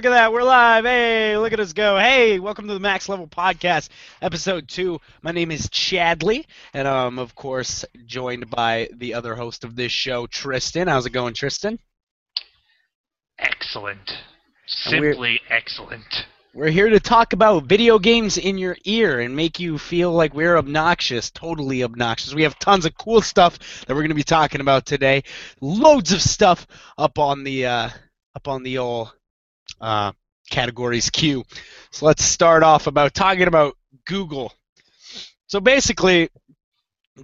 look at that. We're live. Hey, look at us go. Hey, welcome to the Max Level Podcast, episode two. My name is Chadley, and I'm, of course, joined by the other host of this show, Tristan. How's it going, Tristan? Excellent. And we're- Simply excellent. We're here to talk about video games in your ear and make you feel like we're obnoxious, totally obnoxious. We have tons of cool stuff that we're going to be talking about today. Loads of stuff up on the uh, up on the old uh, categories queue. So let's start off about talking about Google. So basically,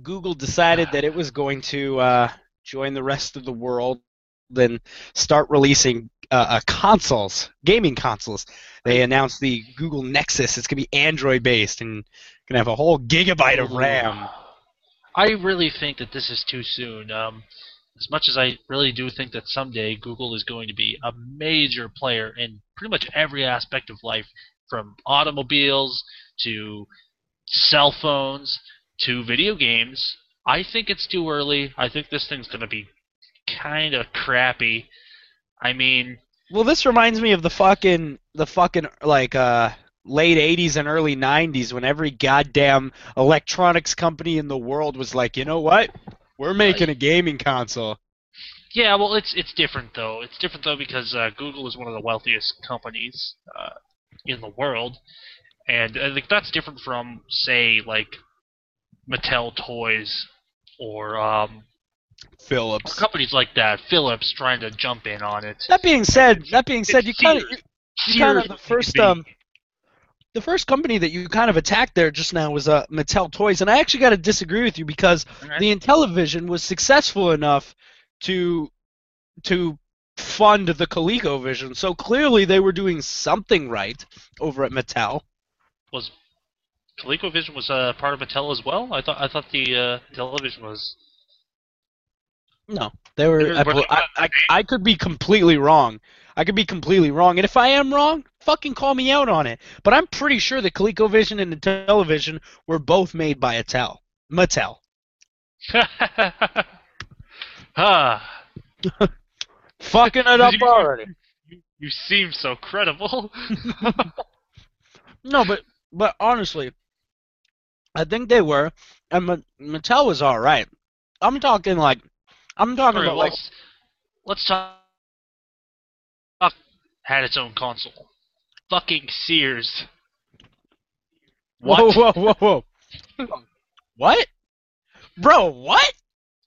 Google decided that it was going to uh, join the rest of the world and start releasing uh, uh, consoles, gaming consoles. They announced the Google Nexus. It's gonna be Android based and gonna have a whole gigabyte of RAM. I really think that this is too soon. Um, as much as I really do think that someday Google is going to be a major player in pretty much every aspect of life, from automobiles to cell phones to video games, I think it's too early. I think this thing's going to be kind of crappy. I mean, Well, this reminds me of the fucking the fucking like uh late 80s and early 90s when every goddamn electronics company in the world was like, "You know what? We're making a gaming console." Yeah, well, it's it's different though. It's different though because uh, Google is one of the wealthiest companies uh, in the world, and I think that's different from say like Mattel Toys or um, Philips. companies like that. Philips trying to jump in on it. That being said, that being said, you kind of you kind of the first um the first company that you kind of attacked there just now was uh, Mattel Toys, and I actually got to disagree with you because the Intellivision was successful enough to to fund the ColecoVision, so clearly they were doing something right over at Mattel. was ColecoVision was uh, part of Mattel as well. I thought I thought the uh, Intellivision was. No, they were. I, I, I, I could be completely wrong. I could be completely wrong, and if I am wrong, fucking call me out on it. But I'm pretty sure that ColecoVision and Intellivision were both made by Mattel. Mattel. ah. Fucking it up You- already. You, you seem so credible. No, but but honestly, I think they were, and Ma- Mattel was all right. I'm talking like, I'm talking Alright, about well, like, let's, let's talk. Had its own console. Fucking Sears. whoa, What? whoa, whoa, whoa, what, bro? What?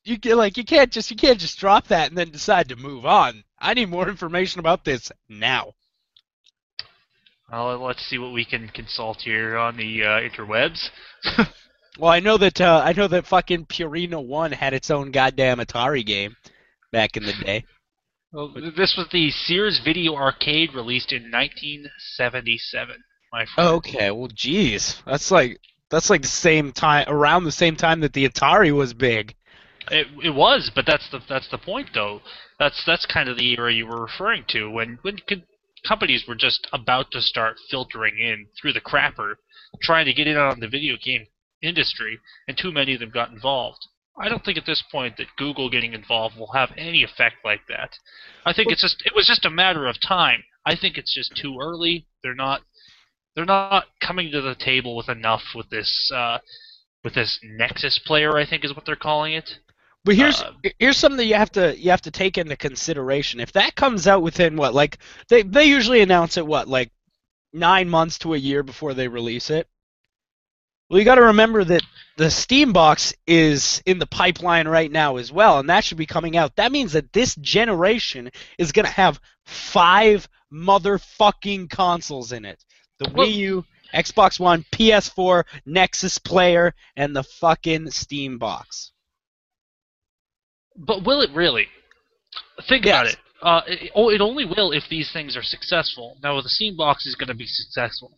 You can like, you can't just, you can't just drop that and then decide to move on. I need more information about this now. Well, let's see what we can consult here on the uh, interwebs. Well, I know that, uh, I know that fucking Purina One had its own goddamn Atari game back in the day. Well, this was the Sears Video Arcade released in 1977. My friend. Okay. Well, geez, that's like that's like the same time around the same time that the Atari was big. It, it was, but that's the that's the point though. That's that's kind of the era you were referring to when when co- companies were just about to start filtering in through the crapper, trying to get in on the video game industry, and too many of them got involved. I don't think at this point that Google getting involved will have any effect like that. I think it's just it was just a matter of time. I think it's just too early. They're not they're not coming to the table with enough with this uh, with this Nexus player. I think is what they're calling it. But here's Uh, here's something that you have to you have to take into consideration. If that comes out within what like they they usually announce it what like nine months to a year before they release it. Well, you got to remember that the Steam box is in the pipeline right now as well, and that should be coming out. That means that this generation is gonna have five motherfucking consoles in it: the Well- Wii U, Xbox One, PS4, Nexus player, and the fucking Steam box. But will it really? Think Yes. about it. Uh, it. Oh, it only will if these things are successful. Now, the Steam box is going to be successful.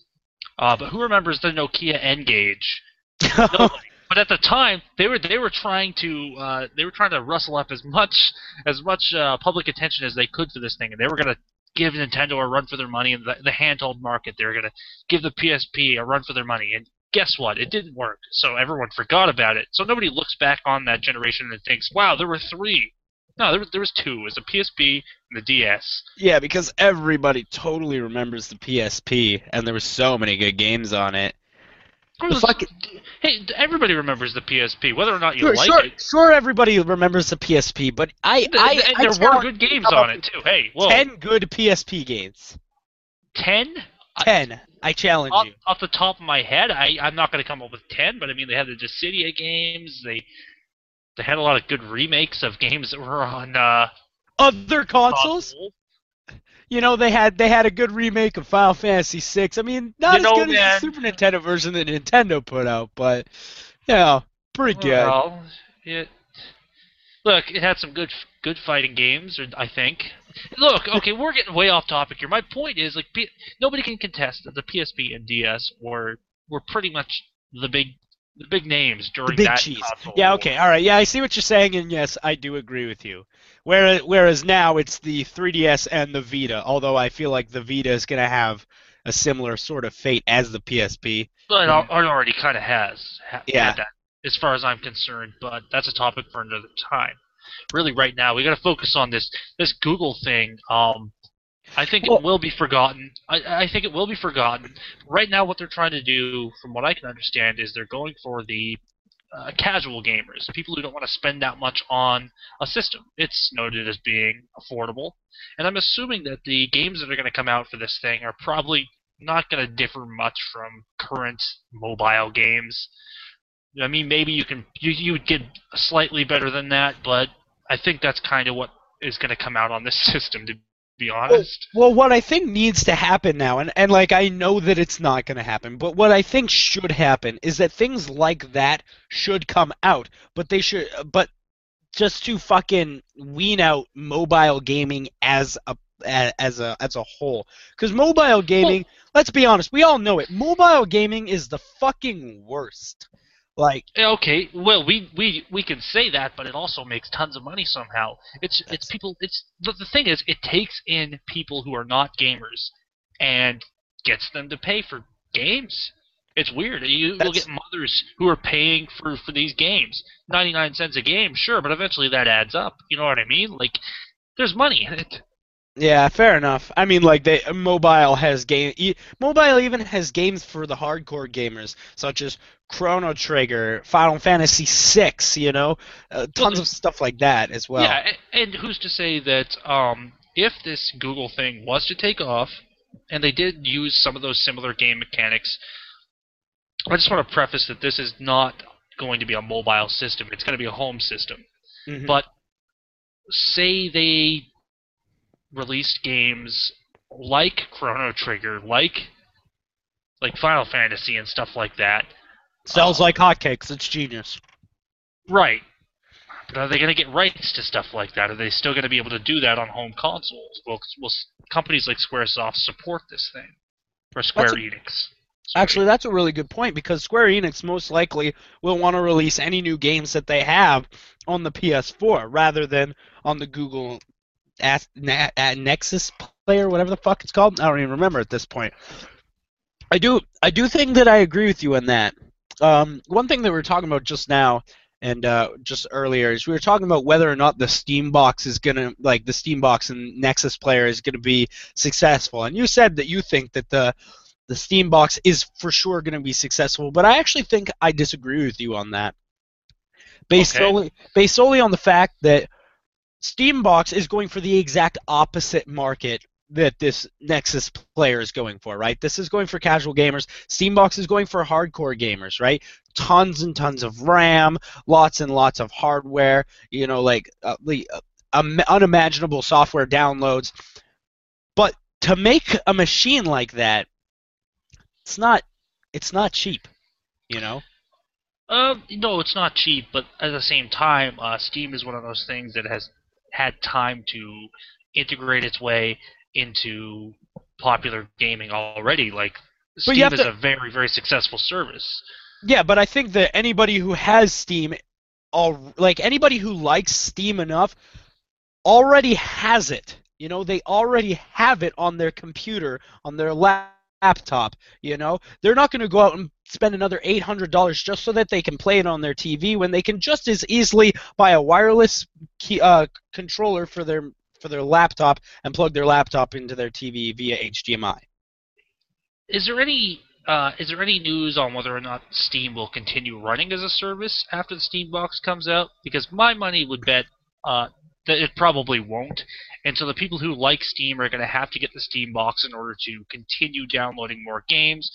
Uh, but who remembers the Nokia N-Gage? Nobody. But at the time, they were they were trying to uh, they were trying to rustle up as much as much uh, public attention as they could for this thing, and they were going to give Nintendo a run for their money in the, the handheld market. They were going to give the PSP a run for their money, and guess what? It didn't work. So everyone forgot about it. So nobody looks back on that generation and thinks, "Wow, there were three. No, there, there was two. It was the PSP and the DS. Yeah, because everybody totally remembers the PSP, and there were so many good games on it. The fuck- Hey, everybody remembers the PSP, whether or not you Sure, like sure, it. sure, everybody remembers the PSP, but I, Th- I, and I there were good games on it too. Hey, whoa, ten good PSP games. ten? I- Ten. I challenge Off, you. off the top of my head, I, I'm not going to come up with ten, but I mean they had the Dissidia games. They they had a lot of good remakes of games that were on uh, Other consoles, console. you know, they had they had a good remake of Final Fantasy VI. I mean, not You as know, good man- as the Super Nintendo version that Nintendo put out, but yeah, pretty good. Well, it look, it had some good good fighting games, I think. Look, okay, we're getting way off topic here. My point is, like, P- nobody can contest that the PSP and DS were were pretty much the big the big names during the big that cheese. Yeah, okay, all right. Yeah, I see what you're saying, and yes, I do agree with you. Whereas, whereas now it's the 3DS and the Vita. Although I feel like the Vita is going to have a similar sort of fate as the PSP. But it, Yeah. it already kind of has. Ha- Yeah. that, as far as I'm concerned. But that's a topic for another time. Really, right now we got to focus on this this Google thing. Um, I think Well- it will be forgotten. I, I think it will be forgotten. Right now, what they're trying to do, from what I can understand, is they're going for the uh, casual gamers, people who don't want to spend that much on a system. It's noted as being affordable, and I'm assuming that the games that are going to come out for this thing are probably not going to differ much from current mobile games. I mean, maybe you can you you would get slightly better than that, but I think that's kind of what is going to come out on this system. To be honest, Well, what I think needs to happen now, and, and like I know that it's not going to happen, but what I think should happen is that things like that should come out, but they should, but just to fucking wean out mobile gaming as a a- as a as a whole, because mobile gaming, let's be honest, we all know it. Mobile gaming is the fucking worst. Like, eh, okay, well we, we we can say that, but it also makes tons of money somehow. It's it's people. It's the, the thing is, it takes in people who are not gamers and gets them to pay for games. It's weird. You will get mothers who are paying for for these games, ninety nine cents a game, sure, but eventually that adds up. You know what I mean? Like, there's money in it. Yeah, fair enough. I mean, like they mobile has game. E, mobile even has games for the hardcore gamers, such as Chrono Trigger, Final Fantasy VI. You know, uh, tons of stuff like that as well. Yeah, a- and who's to say that um, if this Google thing was to take off, and they did use some of those similar game mechanics, I just want to preface that this is not going to be a mobile system. It's going to be a home system. Mhm. But say they released games like Chrono Trigger, like like Final Fantasy and stuff like that. sells uh, like hotcakes. It's genius. Right. But are they going to get rights to stuff like that? Are they still going to be able to do that on home consoles? Will, will companies like SquareSoft support this thing? Or Square That's a- Enix? Sorry. Actually, that's a really good point because Square Enix most likely will want to release any new games that they have on the PS4 rather than on the Google at, at Nexus player, whatever the fuck it's called. I don't even remember at this point. I do I do think that I agree with you on that. Um, one thing that we were talking about just now and uh, just earlier is we were talking about whether or not the Steam box is gonna like the Steam box and Nexus player is gonna be successful. And you said that you think that the the Steam box is for sure going to be successful, but I actually think I disagree with you on that. Based Okay. solely based solely on the fact that Steam box is going for the exact opposite market that this Nexus player is going for, right? This is going for casual gamers. Steambox is going for hardcore gamers, right? Tons and tons of RAM, lots and lots of hardware, you know, like uh, uh, um, unimaginable software downloads. But to make a machine like that, it's not it's not cheap, you know. Um, no, it's not cheap, but at the same time, uh, Steam is one of those things that has had time to integrate its way into popular gaming already. Like, But Steam is to- a very, very successful service. Yeah, but I think that anybody who has Steam, all like anybody who likes Steam enough, already has it. You know, they already have it on their computer, on their laptop, laptop. You know, they're not going to go out and spend another eight hundred dollars just so that they can play it on their TV when they can just as easily buy a wireless key, uh, controller for their for their laptop and plug their laptop into their TV via HDMI. Is there any uh, is there any news on whether or not Steam will continue running as a service after the Steam box comes out? Because my money would bet uh, that it probably won't. And so the people who like Steam are going to have to get the Steam box in order to continue downloading more games,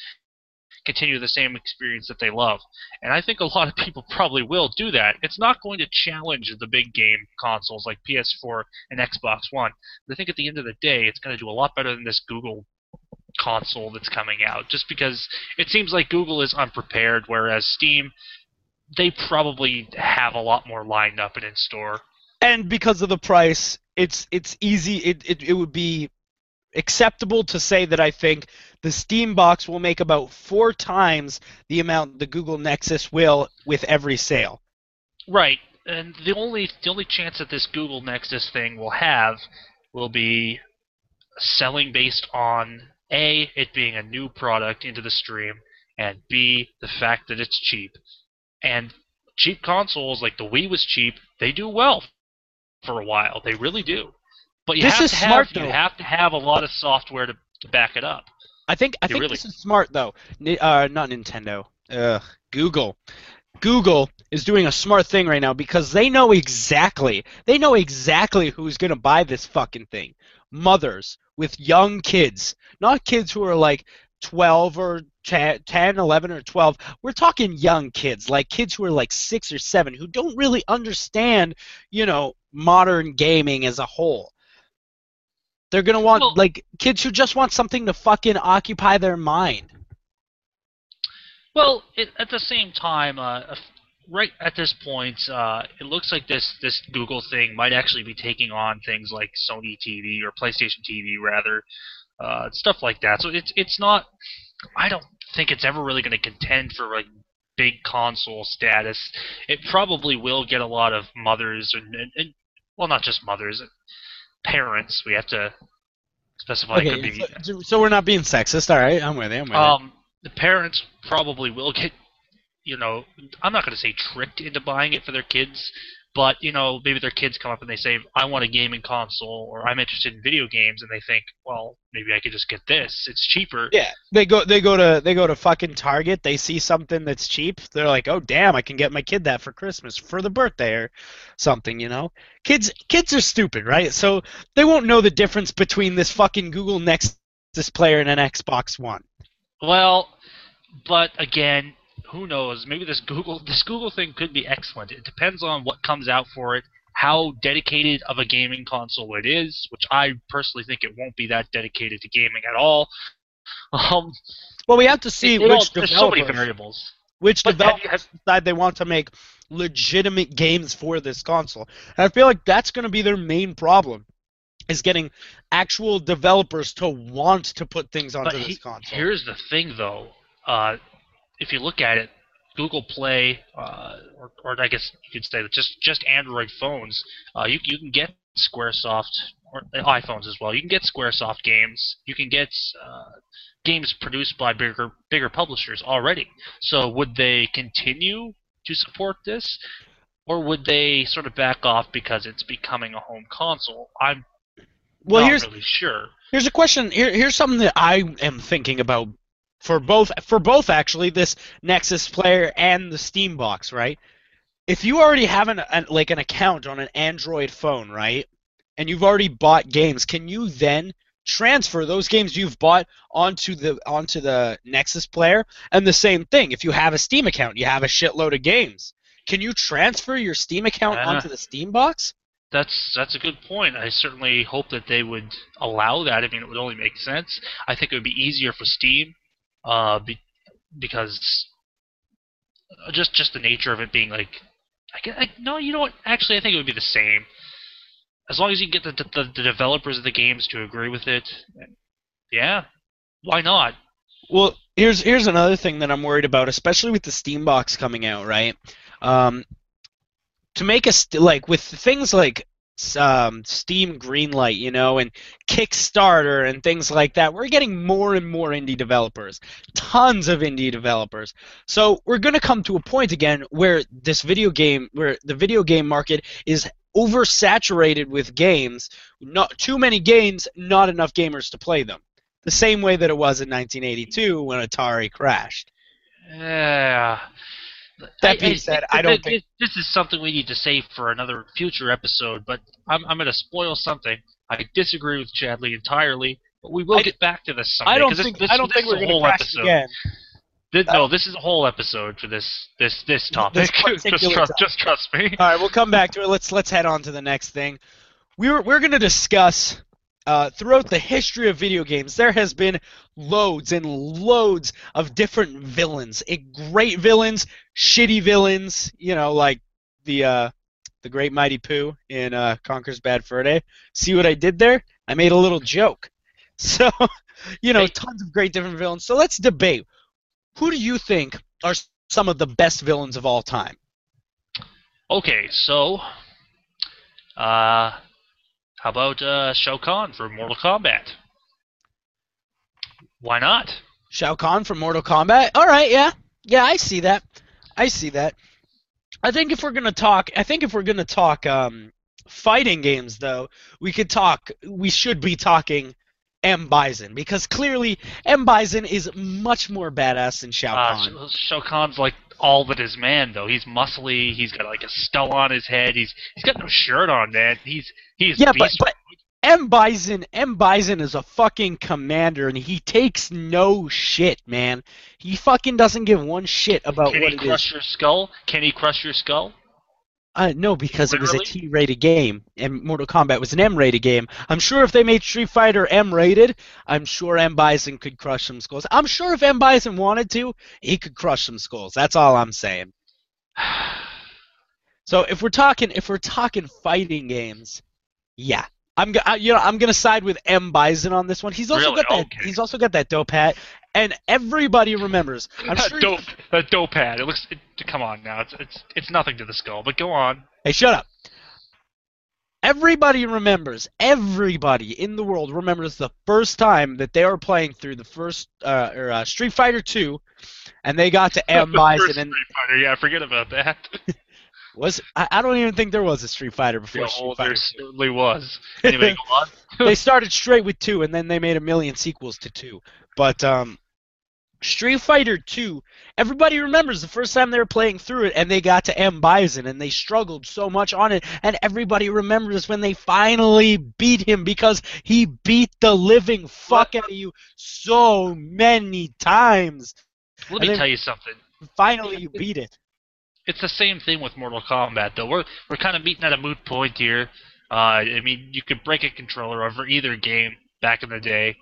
continue the same experience that they love. And I think a lot of people probably will do that. It's not going to challenge the big game consoles like PS4 and Xbox One. But I think at the end of the day, it's going to do a lot better than this Google console that's coming out just because it seems like Google is unprepared whereas Steam they probably have a lot more lined up and in store. And because of the price, it's it's easy it, it, it would be acceptable to say that I think the Steam box will make about four times the amount the Google Nexus will with every sale. Right. And the only the only chance that this Google Nexus thing will have will be selling based on a, it being a new product into the stream, and B, the fact that it's cheap. And cheap consoles, like the Wii was cheap, they do well for a while. They really do. But you This have is to smart, have you though. have to have a lot of software to, to back it up. I think I You think really- this is smart though. Uh, not Nintendo. Ugh, Google. Google is doing a smart thing right now because they know exactly they know exactly who's gonna buy this fucking thing. Mothers with young kids, not kids who are like 12 or 10, 10, 11 or 12. We're talking young kids, like kids who are like 6 or 7 who don't really understand, you know, modern gaming as a whole. They're going to want Well- like kids who just want something to fucking occupy their mind. Well, it, at the same time, uh, right at this point, uh, it looks like this this Google thing might actually be taking on things like Sony TV or PlayStation TV, rather, uh, stuff like that. So it's it's not. I don't think it's ever really going to contend for like big console status. It probably will get a lot of mothers and, and, and well, not just mothers, parents. We have to specify. it could be so, so we're not being sexist. All right, I'm with you. I'm with you. um, the parents probably will get, you know, I'm not going to say tricked into buying it for their kids, but you know, maybe their kids come up and they say, "I want a gaming console," or "I'm interested in video games," and they think, "Well, maybe I could just get this. It's cheaper." Yeah, they go they go to they go to fucking Target. They see something that's cheap. They're like, "Oh damn, I can get my kid that for Christmas for the birthday or something." You know, kids kids are stupid, right? So they won't know the difference between this fucking Google Nexus player and an Xbox One. Well, but again, who knows? Maybe this Google this Google thing could be excellent. It depends on what comes out for it, how dedicated of a gaming console it is, which I personally think it won't be that dedicated to gaming at all. Um, Well, we have to see it- it all- which there's so many developers variables. which But developers decide they want to make legitimate games for this console. And I feel like that's going to be their main problem. Is getting actual developers to want to put things onto this console. here's the thing, though. Uh, if you look at it, Google Play, uh, or, or I guess you could say that just just Android phones, uh, you you can get SquareSoft or iPhones as well. You can get SquareSoft games. You can get uh, games produced by bigger bigger publishers already. So would they continue to support this, or would they sort of back off because it's becoming a home console? I'm well, not here's really sure. Here's a question. Here, here's something that I am thinking about for both for both actually this Nexus player and the Steam box, right? If you already have an, an like an account on an Android phone, right, and you've already bought games, can you then transfer those games you've bought onto the onto the Nexus player? And the same thing, if you have a Steam account, you have a shitload of games. Can you transfer your Steam account Uh, onto the Steam box? That's that's a good point. I certainly hope that they would allow that. I mean, it would only make sense. I think it would be easier for Steam, uh, be, because uh, just just the nature of it being like, I, gue- I no, you know what? Actually, I think it would be the same. As long as you get the, the the developers of the games to agree with it, yeah, why not? Well, here's here's another thing that I'm worried about, especially with the Steam box coming out, right? Um, to make a st- like with things like um, Steam Greenlight, you know, and Kickstarter and things like that. We're getting more and more indie developers, tons of indie developers. So we're going to come to a point again where this video game, where the video game market is oversaturated with games. Not too many games, not enough gamers to play them. The same way that it was in 1982 when Atari crashed. Yeah. That being said, I don't think this is something we need to save for another future episode. But I'm I'm going to spoil something. I disagree with Chadley entirely, but we will I- get back to this someday. I don't think this, I don't this think is we're a going to whole crash episode. again. Thi- uh, no, this is a whole episode for this this this topic. just trust topic. just trust me. All right, we'll come back to it. Let's let's head on to the next thing. We're we're going to discuss uh, throughout the history of video games. There has been loads and loads of different villains. It, great villains, shitty villains. You know, like the uh, the Great Mighty Poo in uh, Conker's Bad Fur Day. See what I did there? I made a little joke. So, you know, tons of great different villains. So let's debate. Who do you think are some of the best villains of all time? Okay, so uh how about uh Shao Kahn for Mortal Kombat? Why not? Shao Kahn from Mortal Kombat. All right, yeah, yeah, I see that. I see that. I think if we're gonna talk, I think if we're gonna talk um, fighting games, though, we could talk. We should be talking M Bison because clearly M Bison is much more badass than Shao Uh, Kahn. Sh- Shao Kahn's like all but his man though. He's muscly, he's got like a skull on his head, he's he's got no shirt on, man. He's he's Yeah, but but M Bison M Bison is a fucking commander and he takes no shit, man. He fucking doesn't give one shit about Can what he crush your skull? Can he crush your skull? Uh, no, because it was a Literally? T-rated game, and Mortal Kombat was an M-rated game. I'm sure if they made Street Fighter M-rated, I'm sure M Bison could crush some skulls. I'm sure if M Bison wanted to, he could crush some skulls. That's all I'm saying. So if we're talking, if we're talking fighting games, yeah, I'm I- you know I'm gonna side with M Bison on this one. He's also Really? got that. Okay. He's also got that dope hat, and everybody remembers. I'm that sure. dope that dope hat. It looks it, come on now. It's it's it's nothing to the skull, but go on. Hey, shut up. Everybody remembers, everybody in the world remembers the first time that they were playing through the first uh, or, uh, Street Fighter 2, and they got to M Bison, and Street Fighter, yeah, forget about that. was I, I don't even think there was a Street Fighter before Yeah, Street Fighter there 2. certainly was. Anyway, they started straight with two, and then they made a million sequels to two. But um, Street Fighter Two, everybody remembers the first time they were playing through it, and they got to M Bison, and they struggled so much on it, and everybody remembers when they finally beat him because he beat the living fuck out of you so many times. Let And me tell you something. Finally, you beat it. It's the same thing with Mortal Kombat, though. We're we're kind of meeting at a moot point here. Uh, I mean, you could break a controller over either game back in the day.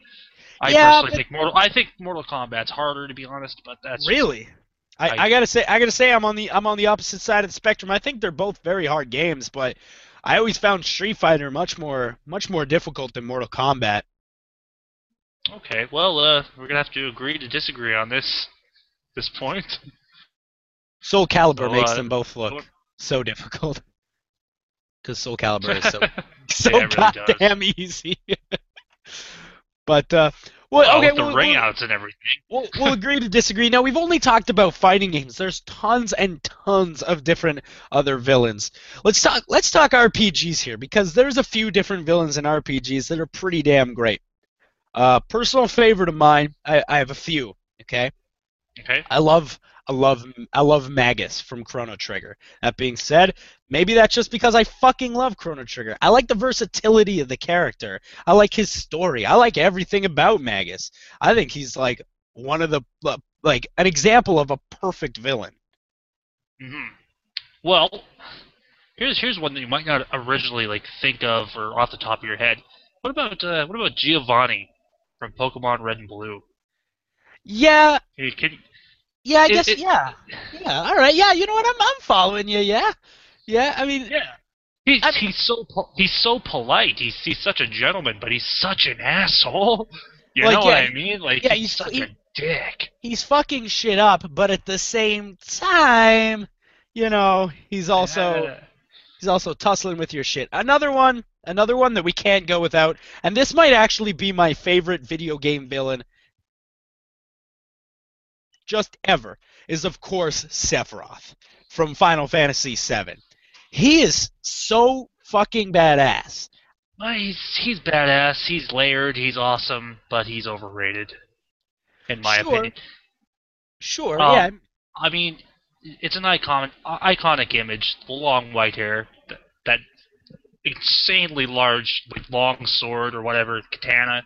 I Yeah, personally but- think Mortal. I think Mortal Kombat's harder, to be honest, but that's Really? I, I- I gotta say I gotta say I'm on the I'm on the opposite side of the spectrum. I think they're both very hard games, but I always found Street Fighter much more much more difficult than Mortal Kombat. okay. Well, uh, we're gonna have to agree to disagree on this this point. Soul Calibur So, makes uh, them both look what- so difficult. Because Soul Calibur is so so Yeah, it really does. goddamn easy. but uh, well, Well, okay, with the we'll, ring we'll, outs and everything. we'll, we'll agree to disagree. Now we've only talked about fighting games. There's tons and tons of different other villains. Let's talk. Let's talk RPGs here because there's a few different villains in RPGs that are pretty damn great. Uh, personal favorite of mine. I, I have a few. Okay. Okay. I love I love I love Magus from Chrono Trigger. That being said, maybe that's just because I fucking love Chrono Trigger. I like the versatility of the character. I like his story. I like everything about Magus. I think he's like one of the like an example of a perfect villain. hmm Well, here's here's one that you might not originally like think of or off the top of your head. What about uh, what about Giovanni from Pokemon Red and Blue? Yeah, Can, yeah, I It- guess it- yeah. Yeah, all right. Yeah, you know what? I'm I'm following you. Yeah. Yeah, I mean yeah. He's, I- he's so po- he's so polite. He's he's such a gentleman, but he's such an asshole. You Like, know what I mean? Like yeah, he's, he's- such he- a dick. he's fucking shit up, but at the same time, you know, he's also Uh, He's also tussling with your shit. Another one, another one that we can't go without, and this might actually be my favorite video game villain just ever, is of course Sephiroth from Final Fantasy VII. He is so fucking badass. Uh, he's he's badass. He's layered. He's awesome, but he's overrated, in my Sure. opinion. Sure, Um, yeah. I mean, it's an icon, iconic image. The long white hair, that, that insanely large, like, long sword or whatever katana.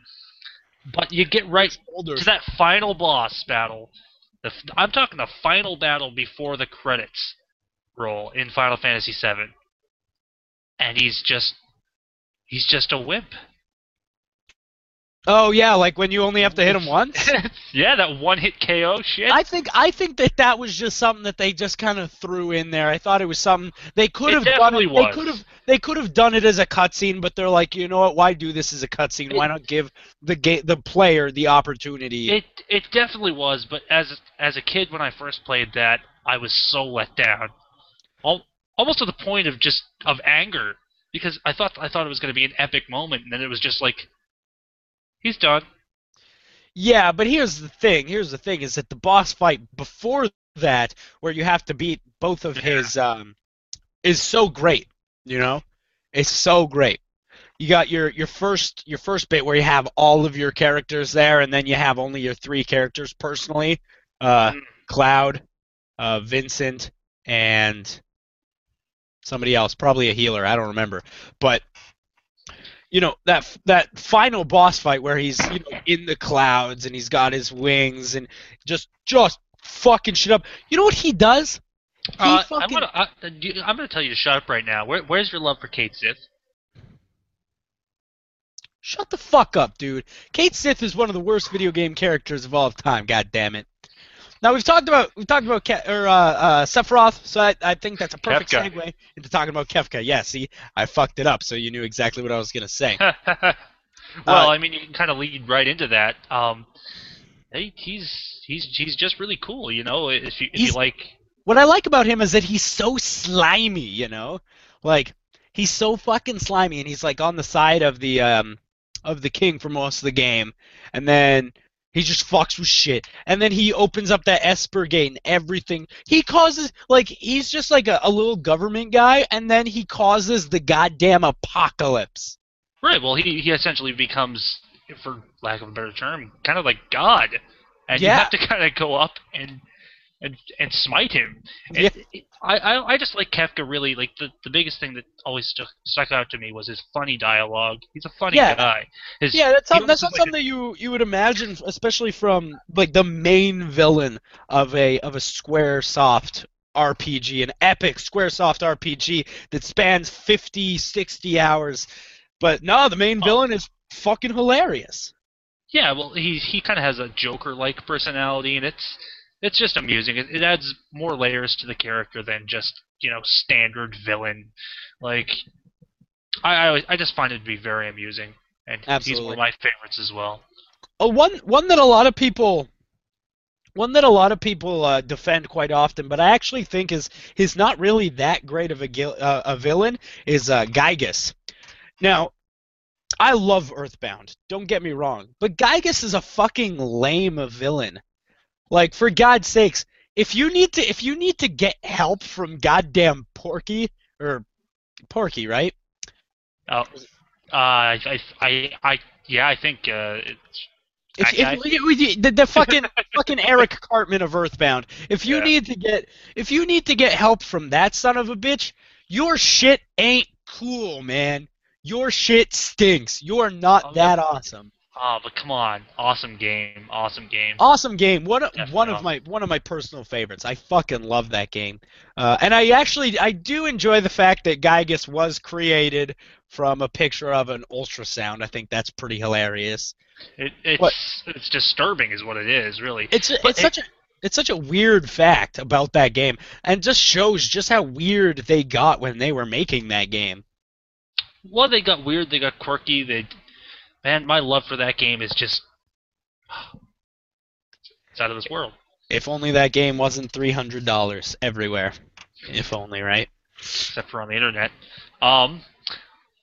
But you get right to that final boss battle. The, I'm talking the final battle before the credits roll in Final Fantasy VII, and he's just he's just a wimp. Oh yeah, like when you only have to hit him once. yeah, that one hit KO shit. I think I think that that was just something that they just kind of threw in there. I thought it was something they could have done. definitely It. They could have they could have done it as a cutscene, but they're like, you know what? Why do this as a cutscene? Why not give the ga- the player the opportunity? It it definitely was, but as as a kid when I first played that, I was so let down, Al- almost to the point of just of anger because I thought I thought it was going to be an epic moment, and then it was just like, he's done. Yeah, but here's the thing. Here's the thing: is that the boss fight before that, where you have to beat both of his, um, is so great. You know, it's so great. You got your your first your first bit where you have all of your characters there, and then you have only your three characters personally: uh, Mm. Cloud, uh, Vincent, and somebody else, probably a healer. I don't remember, but you know that that final boss fight where he's you know in the clouds and he's got his wings and just just fucking shit up. You know what he does? He Uh, I'm gonna I, uh, I'm gonna tell you to shut up right now. Where, where's your love for Cait Sith? shut the fuck up, dude. Cait Sith is one of the worst video game characters of all time. God damn it. Now we've talked about we've talked about Ke- or uh, uh, Sephiroth, so I, I think that's a perfect Kefka. segue into talking about Kefka. Yeah, see, I fucked it up, so you knew exactly what I was gonna say. well, Uh, I mean, you can kind of lead right into that. Um, he, he's he's he's just really cool, you know. If you if you like, what I like about him is that he's so slimy, you know? Like he's so fucking slimy and he's like on the side of the um of the king for most of the game. And then he just fucks with shit. And then he opens up that Esper gate and everything. He causes like he's just like a, a little government guy and then he causes the goddamn apocalypse. right? Well, he he essentially becomes, for lack of a better term, kind of like God, and you have to kind of go up and and and smite him. And Yeah. I, I I just like Kefka really like the the biggest thing that always stuck stuck out to me was his funny dialogue. He's a funny Yeah. guy. His, Yeah, that's he that's not like something you you would imagine, especially from like the main villain of a of a SquareSoft RPG, an epic SquareSoft RPG that spans 50, 60 hours. But no, the main villain is fucking hilarious. Yeah, well, he he kind of has a Joker-like personality, and it's it's just amusing. It, it adds more layers to the character than just you know standard villain. Like, I I, always- I just find it to be very amusing, and he's one of my favorites as well. Uh, one one that a lot of people one that a lot of people uh, defend quite often, but I actually think is is not really that great of a gil- uh, a villain is uh, Giygas. Now, I love Earthbound. Don't get me wrong, but Giygas is a fucking lame villain. Like for God's sakes, if you need to if you need to get help from goddamn Porky or Porky, right? Oh, uh, I, I I yeah, I think uh, it's If, I- if you- the, the fucking fucking Eric Cartman of Earthbound. If you Yeah. need to get if you need to get help from that son of a bitch, your shit ain't cool, man. Your shit stinks. You're not Oh, that awesome. Oh, but come on, awesome game, awesome game. Awesome game. One of, Definitely one of my one of my personal favorites. I fucking love that game. Uh, and I actually I do enjoy the fact that Giygas was created from a picture of an ultrasound. I think that's pretty hilarious. It, it's What? it's disturbing, is what it is, really. It's But it's it- such a it's such a weird fact about that game, and just shows just how weird they got when they were making that game. Well, they got weird, they got quirky. They, man, my love for that game is just it's out of this world. If only that game wasn't three hundred dollars everywhere. If only, right? except for on the internet. Um,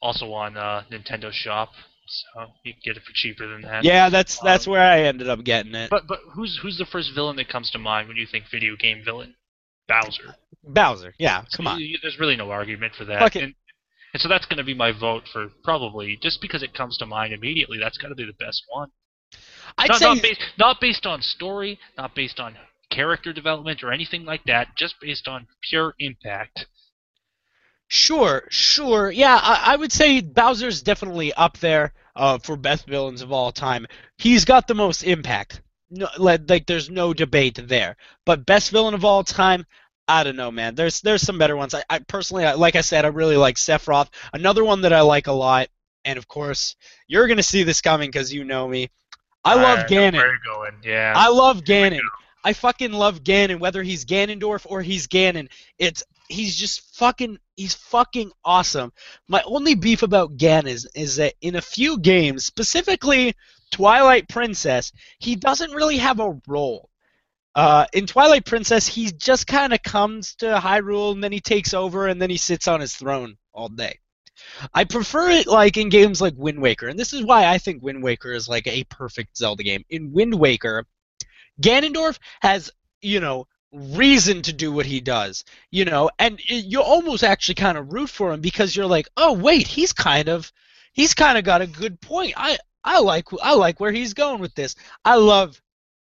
also on uh, Nintendo Shop, so you can get it for cheaper than that. Yeah, that's that's Um, where I ended up getting it. But but who's who's the first villain that comes to mind when you think video game villain? Bowser. Bowser. Yeah, come on. There's really no argument for that. Fuck it. And, and so that's going to be my vote for probably just because it comes to mind immediately. That's got to be the best one. I'd not, say not based not based on story, not based on character development or anything like that. Just based on pure impact. Sure, sure. Yeah, I, I would say Bowser's definitely up there uh, for best villains of all time. He's got the most impact. No, like, like there's no debate there. But best villain of all time, I don't know, man. There's there's some better ones. I, I personally, I, like I said, I really like Sephiroth. Another one that I like a lot, and of course, you're gonna see this coming because you know me. I love Uh, Ganon. Where you going? Yeah. I love Ganon. I fucking love Ganon, whether he's Ganondorf or he's Ganon. It's he's just fucking he's fucking awesome. My only beef about Ganon is is that in a few games, specifically Twilight Princess, he doesn't really have a role. Uh, in Twilight Princess, he just kind of comes to Hyrule and then he takes over and then he sits on his throne all day. I prefer it like in games like Wind Waker, and this is why I think Wind Waker is like a perfect Zelda game. In Wind Waker, Ganondorf has, you know, reason to do what he does, you know, and it, you almost actually kind of root for him because you're like, oh wait, he's kind of, he's kind of got a good point. I I like I like where he's going with this. I love,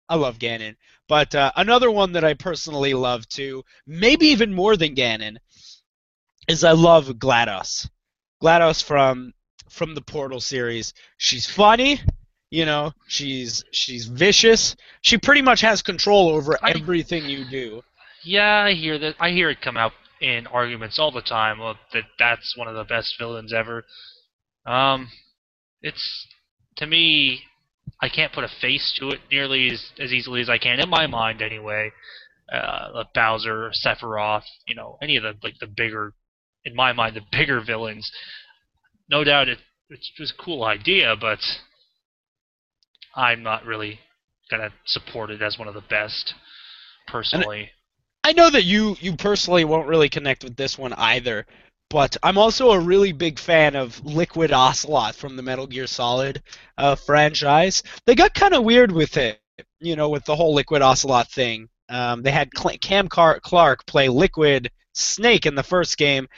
I love Ganon. But uh, another one that I personally love too, maybe even more than Ganon, is I love GLaDOS. GLaDOS from from the Portal series. She's funny, you know. She's she's vicious. She pretty much has control over everything you do. Yeah, I hear that. I hear it come out in arguments all the time. Well, that that's one of the best villains ever. Um, it's to me, I can't put a face to it nearly as, as easily as I can in my mind, anyway. Uh, like Bowser, Sephiroth, you know, any of the like the bigger, in my mind, the bigger villains. No doubt, it it's just a cool idea, but I'm not really gonna support it as one of the best, personally. I know that you you personally won't really connect with this one either, but I'm also a really big fan of Liquid Ocelot from the Metal Gear Solid uh, franchise. They got kind of weird with it, you know, with the whole Liquid Ocelot thing. Um, they had Cl- Cam Car- Clarke play Liquid Snake in the first game,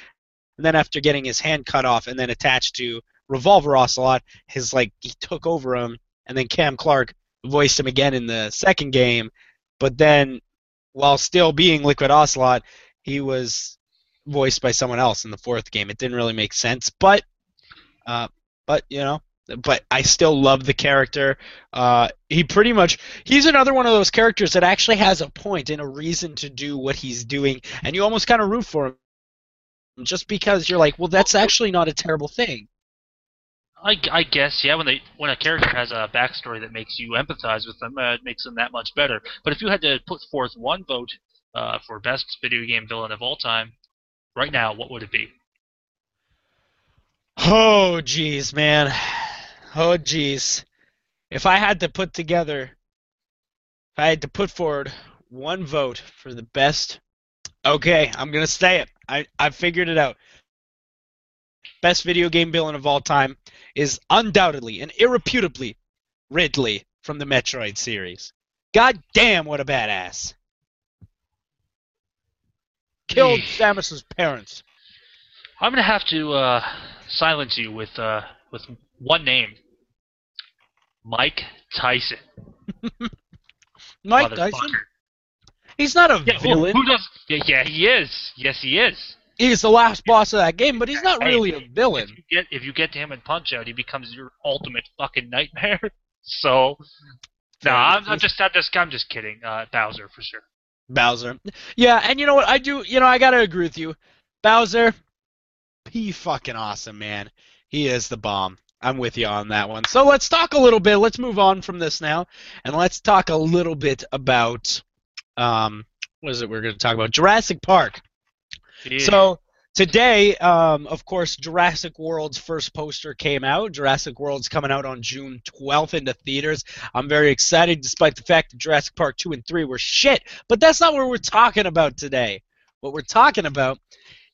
and then after getting his hand cut off and then attached to Revolver Ocelot, his like he took over him, and then Cam Clarke voiced him again in the second game, but then while still being Liquid Ocelot, he was voiced by someone else in the fourth game. It didn't really make sense, but uh, but you know, but I still love the character. Uh, he pretty much he's another one of those characters that actually has a point and a reason to do what he's doing, and you almost kind of root for him just because you're like, well, that's actually not a terrible thing. I, I guess yeah. When they when a character has a backstory that makes you empathize with them, uh, it makes them that much better. But if you had to put forth one vote uh, for best video game villain of all time, right now, what would it be? Oh, jeez, man. Oh, jeez. If I had to put together, if I had to put forward one vote for the best, okay, I'm gonna say it. I I figured it out. Best video game villain of all time is undoubtedly and irrefutably Ridley from the Metroid series. God damn, what a badass! Killed Samus's parents. I'm gonna have to uh, silence you with uh, with one name. Mike Tyson. Mike Tyson. He's not a Yeah, villain. who does? Yeah, yeah, he is. Yes, he is. He's the last boss of that game, but he's not Hey, really a villain. If you get if you get to him in Punch Out, he becomes your ultimate fucking nightmare. So, no, I'm, I'm just I'm just I'm just kidding. Uh, Bowser for sure. Bowser. Yeah, and you know what? I do. You know, I gotta agree with you. Bowser, he fucking awesome, man. He is the bomb. I'm with you on that one. So let's talk a little bit. Let's move on from this now, and let's talk a little bit about um, what is it we're going to talk about? Jurassic Park. Yeah. So today, um, of course, Jurassic World's first poster came out. Jurassic World's coming out on June 12th into theaters. I'm very excited, despite the fact that Jurassic Park 2 and 3 were shit. But that's not what we're talking about today. What we're talking about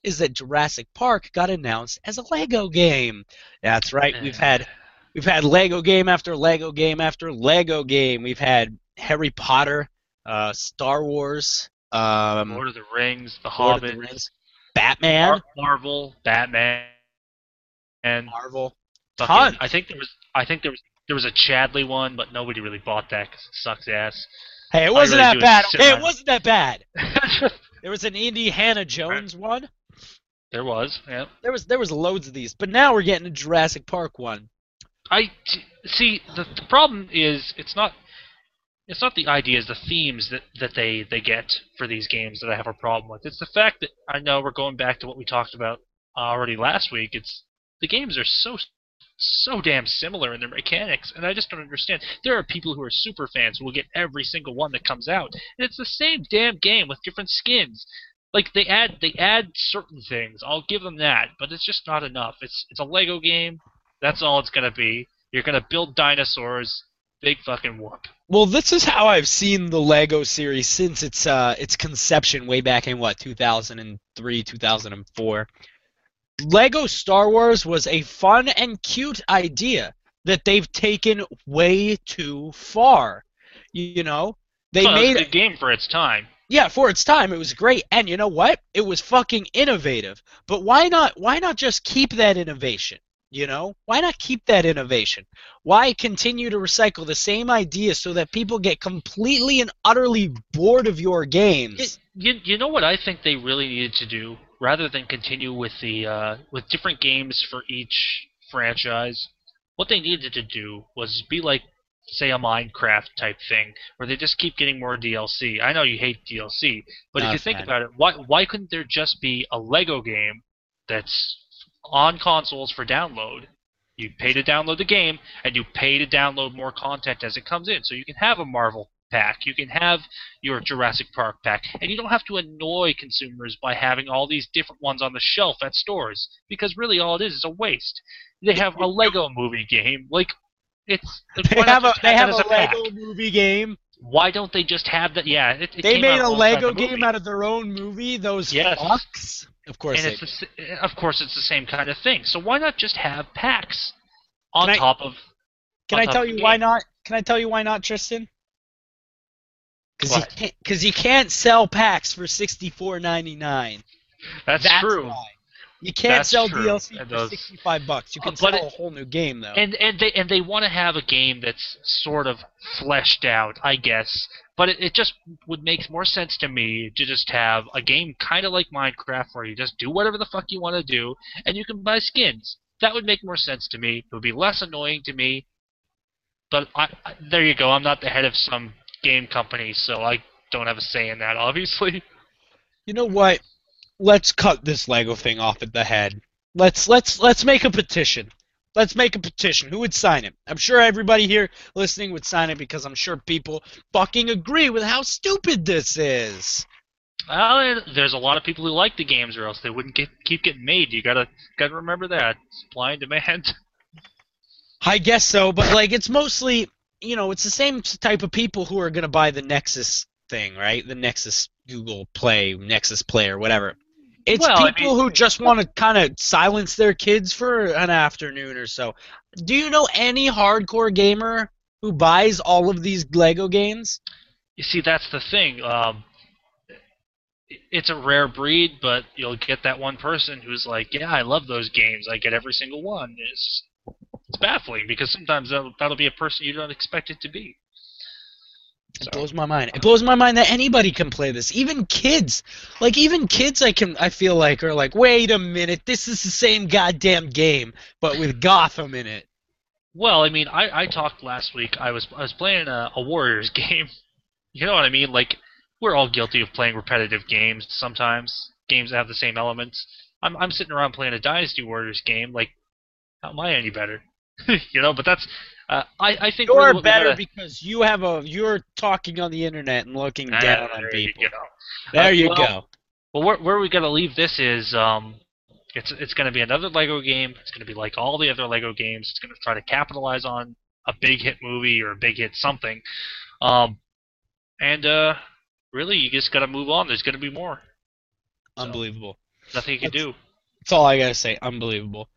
is that Jurassic Park got announced as a Lego game. That's right. We've had we've had Lego game after Lego game after Lego game. We've had Harry Potter, uh, Star Wars, um, Lord of the Rings, The Lord Hobbit, of the Rings, Batman, Mar- Marvel, Batman, and Marvel. fucking- I think there was I think there was there was a Chadley one, but nobody really bought that because it sucks ass. Hey, it wasn't you that bad. Hey, it wasn't that bad. There was an Indiana Jones one. there was, yeah. There was there was loads of these, but now we're getting a Jurassic Park one. I t- see the, the problem is it's not it's not the ideas, the themes that, that they, they get for these games that I have a problem with. It's the fact that I know we're going back to what we talked about already last week. It's the games are so so damn similar in their mechanics, and I just don't understand. There are people who are super fans who will get every single one that comes out, and it's the same damn game with different skins. Like they add they add certain things. I'll give them that, but it's just not enough. It's it's a Lego game. That's all it's gonna be. You're gonna build dinosaurs. Big fucking whoop. Well, this is how I've seen the Lego series since its uh its conception way back in what 2003, 2004. Lego Star Wars was a fun and cute idea that they've taken way too far. You, know, they Well, made a game for its time. yeah, for its time, it was great, and you know what? It was fucking innovative. But why not? Why not just keep that innovation? You know, why not keep that innovation? Why continue to recycle the same idea so that people get completely and utterly bored of your games? you, you know what I think they really needed to do, rather than continue with the uh, with different games for each franchise. What they needed to do was be like, say, a Minecraft type thing, where they just keep getting more DLC. I know you hate DLC, but Not if you think fan. about it, why why couldn't there just be a Lego game that's on consoles for download? You pay to download the game, and you pay to download more content as it comes in. So you can have a Marvel pack, you can have your Jurassic Park pack, and you don't have to annoy consumers by having all these different ones on the shelf at stores because really all it is is a waste. They have a Lego movie game, like it's. They have a they have a pack? Lego movie game. Why don't they just have that? Yeah, it, it They came made out a Lego the game out of their own movie. Those Yes. fucks. Of course and it's the, eh, of course it's the same kind of thing. So why not just have packs on Can I- top of? Can I tell you the why not? Can I tell you why not, Tristan? Because you can't. Because you can't sell packs for sixty four ninety nine. That's, That's true. why. You can't That's sell true. DLC And for those- sixty five bucks. You Uh, can but sell it- a whole new game though. And and they and they want to have a game that's sort of fleshed out, I guess. But it, it just would make more sense to me to just have a game kind of like Minecraft where you just do whatever the fuck you want to do and you can buy skins. That would make more sense to me. It would be less annoying to me. But I, I, there you go. I'm not the head of some game company, so I don't have a say in that, obviously. you know what? Let's cut this Lego thing off at the head. Let's let's let's make a petition. Let's make a petition. Who would sign it? I'm sure everybody here listening would sign it because I'm sure people fucking agree with how stupid this is. Well, there's a lot of people who like the games, or else they wouldn't get, keep getting made. You gotta gotta remember that supply and demand. I guess so, but like it's mostly, you know, it's the same type of people who are gonna buy the Nexus thing, right? The Nexus Google Play, Nexus Play, or whatever. It's Well, I people who just want to kind of silence their kids for an afternoon or so. Do you know any hardcore gamer who buys all of these Lego games? You see, that's the thing. Um, it's a rare breed, but you'll get that one person who's like, "Yeah, I love those games. I get every single one." It's it's baffling because sometimes that'll, that'll be a person you don't expect it to be. It So- blows my mind. It blows my mind that anybody can play this. Even kids. Like even kids I can I feel like are like, "Wait a minute, this is the same goddamn game but with Gotham in it." Well, I mean, I, I talked last week. I was I was playing a, a Warriors game. You know what I mean? Like we're all guilty of playing repetitive games sometimes. Games that have the same elements. I'm I'm sitting around playing a Dynasty Warriors game. Like, how am I any better? you know, but that's uh, I I think You're we better gotta- because you have a you're talking on the internet and looking Ah, down on there you people. There Uh, you well, go. Well, where, where we got to leave this is um, it's it's going to be another Lego game. It's going to be like all the other Lego games. It's going to try to capitalize on a big hit movie or a big hit something. Um, and uh, really, you just got to move on. There's going to be more. So- Unbelievable. Nothing you can do. That's all I gotta say. Unbelievable.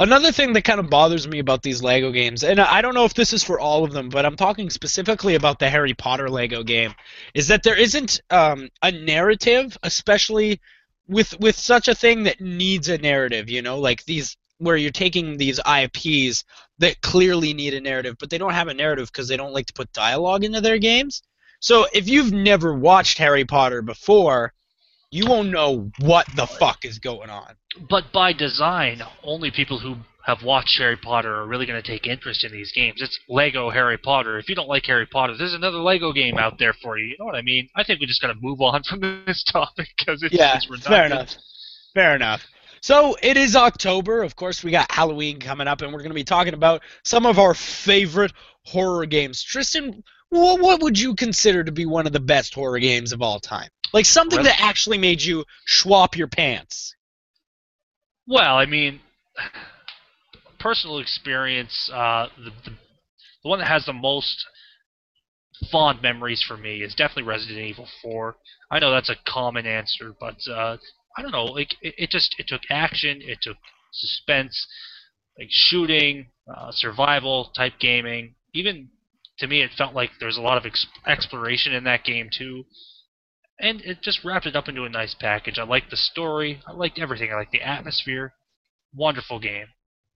Another thing that kind of bothers me about these Lego games, and I don't know if this is for all of them, but I'm talking specifically about the Harry Potter Lego game, is that there isn't um, a narrative, especially with with such a thing that needs a narrative. You know, like these where you're taking these IPs that clearly need a narrative, but they don't have a narrative because they don't like to put dialogue into their games. So if you've never watched Harry Potter before, you won't know what the fuck is going on. But by design, only people who have watched Harry Potter are really going to take interest in these games. It's Lego Harry Potter. If you don't like Harry Potter, there's another Lego game out there for you. You know what I mean? I think we just got to move on from this topic because it's, yeah, it's fair enough. Fair enough. So it is October. Of course, we got Halloween coming up, and we're going to be talking about some of our favorite horror games. Tristan, what, what would you consider to be one of the best horror games of all time? Like something Res- that actually made you swap your pants. Well, I mean, personal experience, uh, the, the the one that has the most fond memories for me is definitely Resident Evil 4. I know that's a common answer, but uh, I don't know. Like it, it just it took action, it took suspense, like shooting, uh, survival type gaming. Even to me, it felt like there's a lot of ex- exploration in that game too. And it just wrapped it up into a nice package. I liked the story. I liked everything. I liked the atmosphere. Wonderful game.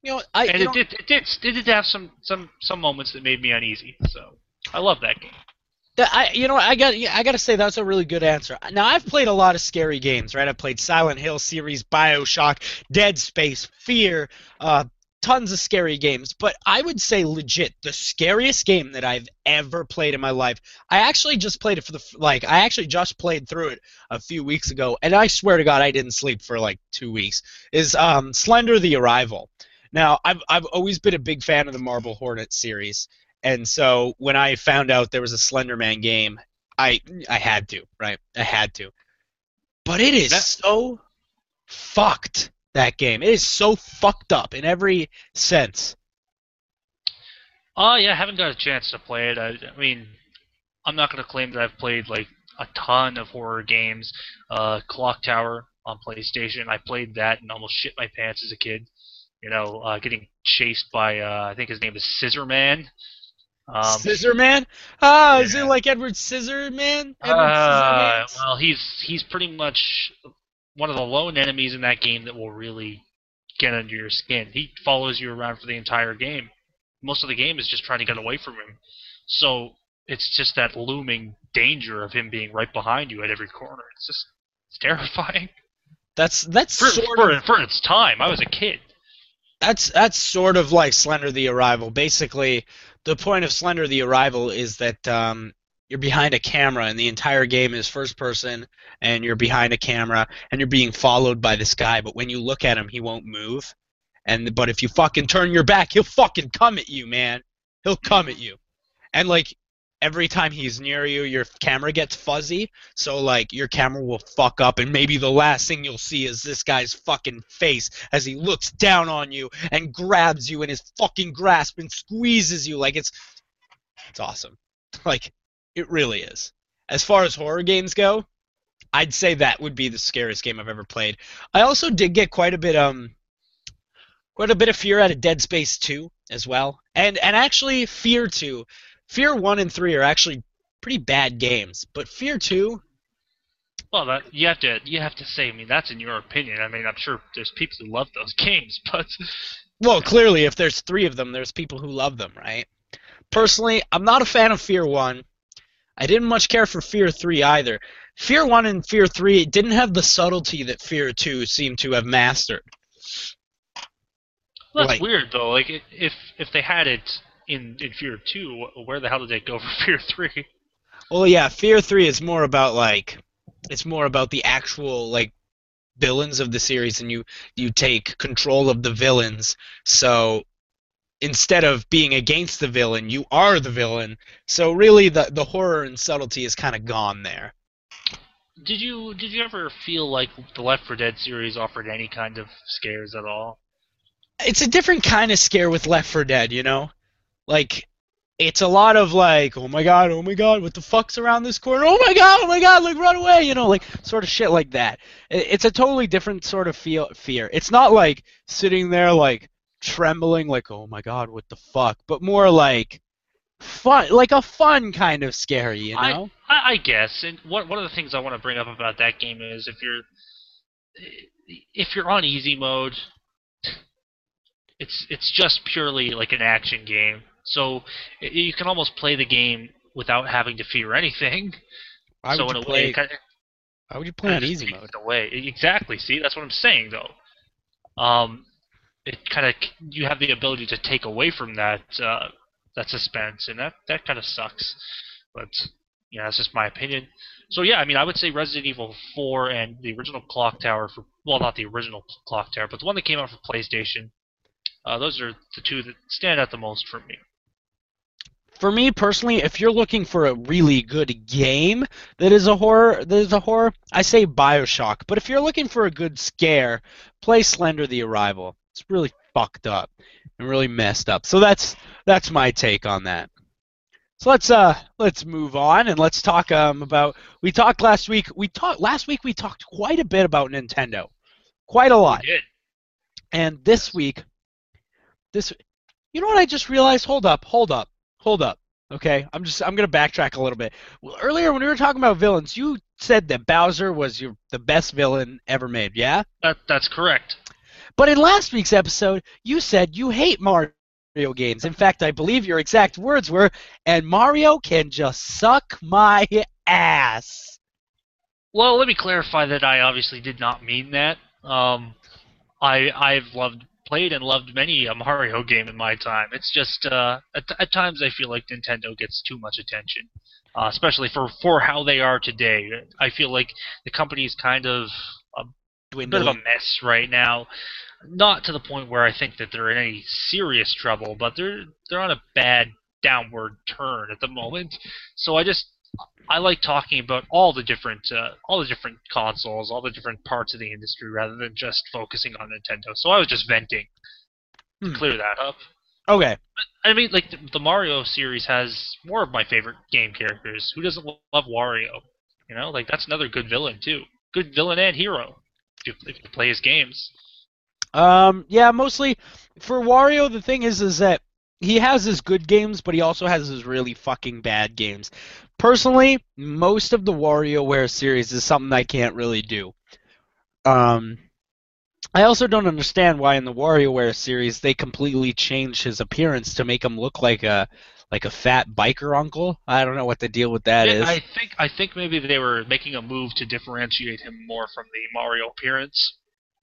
You know, I And it did, it did it did have some some some moments that made me uneasy. So I love that game. That- I, you know, I got, I got to say that's a really good answer. Now I've played a lot of scary games, right? I've played Silent Hill series, Bioshock, Dead Space, Fear, uh, tons of scary games. But I would say legit the scariest game that I've ever played in my life. I actually just played it for the like. I actually just played through it a few weeks ago, and I swear to God, I didn't sleep for like two weeks. Is um, Slender: The Arrival. Now I've I've always been a big fan of the Marble Hornet series. And so when I found out there was a Slenderman game, I I had to, right? I had to. But it is That- so fucked that game. It is so fucked up in every sense. Oh yeah, I haven't got a chance to play it. I, I mean, I'm not gonna claim that I've played like a ton of horror games. Uh, Clock Tower on PlayStation, I played that and almost shit my pants as a kid. You know, uh, getting chased by uh, I think his name is Scissor Man. Um, Scissorman? Ah, is it like Edward Scissorman? Edward Uh, well, he's he's pretty much one of the lone enemies in that game that will really get under your skin. He follows you around for the entire game. Most of the game is just trying to get away from him. So it's just that looming danger of him being right behind you at every corner. It's just it's terrifying. That's that's For, sort for, of for its time, I was a kid. that's that's sort of like Slender the Arrival. Basically, the point of Slender the Arrival is that um, you're behind a camera and the entire game is first person and you're behind a camera and you're being followed by this guy, but when you look at him, he won't move. And but if you fucking turn your back, he'll fucking come at you, man. He'll come at you. And like every time he's near you, your camera gets fuzzy. So like your camera will fuck up, and maybe the last thing you'll see is this guy's fucking face as he looks down on you and grabs you in his fucking grasp and squeezes you like it's it's awesome. Like it really is. As far as horror games go, I'd say that would be the scariest game I've ever played. I also did get quite a bit um quite a bit of fear out of Dead Space 2 as well. And and actually Fear 2. Fear 1 and 3 are actually pretty bad games, but Fear 2 Well, that you have to you have to say. I mean, that's in your opinion. I mean, I'm sure there's people who love those games, but Well, clearly, if there's three of them, there's people who love them, right? Personally, I'm not a fan of Fear 1. I didn't much care for Fear 3 either. Fear 1 and Fear 3 didn't have the subtlety that Fear 2 seemed to have mastered. Well, that's Right. weird though. Like if if they had it in in Fear Two, where the hell did they go for Fear Three? Well, yeah, Fear 3 is more about, like, it's more about the actual, like, villains of the series, and you, you take control of the villains. So instead of being against the villain, you are the villain. So really, the, the horror and subtlety is kind of gone there. Did you did you ever feel like the Left 4 Dead series offered any kind of scares at all? it's a different kind of scare with Left 4 Dead, you know? Like it's a lot of like, oh my god, oh my god, what the fuck's around this corner? Oh my god, oh my god, like run away, you know, like sort of shit like that. It's a totally different sort of feel fear. It's not like sitting there like trembling, like oh my god, what the fuck, but more like fun, like a fun kind of scary, you know? I, I guess, and one one of the things I want to bring up about that game is if you're if you're on easy mode, it's it's just purely like an action game. So you can almost play the game without having to fear anything. Why so would in a way, play? it kind of, Why would you play on easy mode? Away. Exactly. See, that's what I'm saying though. Um, it kind of you have the ability to take away from that uh, that suspense, and that that kind of sucks. But yeah, that's just my opinion. So yeah, I mean, I would say Resident Evil 4 and the original Clock Tower for well, not the original Clock Tower, but the one that came out for PlayStation. Uh, those are the two that stand out the most for me. For me personally, if you're looking for a really good game that is a horror, that is a horror, I say BioShock. But if you're looking for a good scare, play Slender: The Arrival. It's really fucked up and really messed up. So that's that's my take on that. So let's uh let's move on and let's talk um about we talked last week. We talked last week. We talked quite a bit about Nintendo, quite a lot. We did. And this week, this, you know what I just realized? Hold up, hold up, hold up. Okay, I'm just I'm gonna backtrack a little bit. Well, earlier when we were talking about villains, you said that Bowser was your the best villain ever made. Yeah. That that's correct. But in last week's episode, you said you hate Mario games. In fact, I believe your exact words were, "And Mario can just suck my ass." Well, let me clarify that I obviously did not mean that. Um, I I've loved played and loved many a Mario game in my time. It's just uh, at, at times I feel like Nintendo gets too much attention, uh, especially for for how they are today. I feel like the company is kind of a bit of a mess right now. Not to the point where I think that they're in any serious trouble, but they're they're on a bad downward turn at the moment. So I just I like talking about all the different uh, all the different consoles, all the different parts of the industry, rather than just focusing on Nintendo. So I was just venting to Hmm. clear that up. Okay. I mean, like the, the Mario series has more of my favorite game characters. Who doesn't love Wario? You know, like that's another good villain too. Good villain and hero. If you, play his games. Um, yeah, mostly for Wario. The thing is, is that he has his good games, but he also has his really fucking bad games. Personally, most of the WarioWare series is something I can't really do. Um, I also don't understand why in the WarioWare series they completely changed his appearance to make him look like a like a fat biker uncle. I don't know what the deal with that Yeah, is. I think I think maybe they were making a move to differentiate him more from the Mario appearance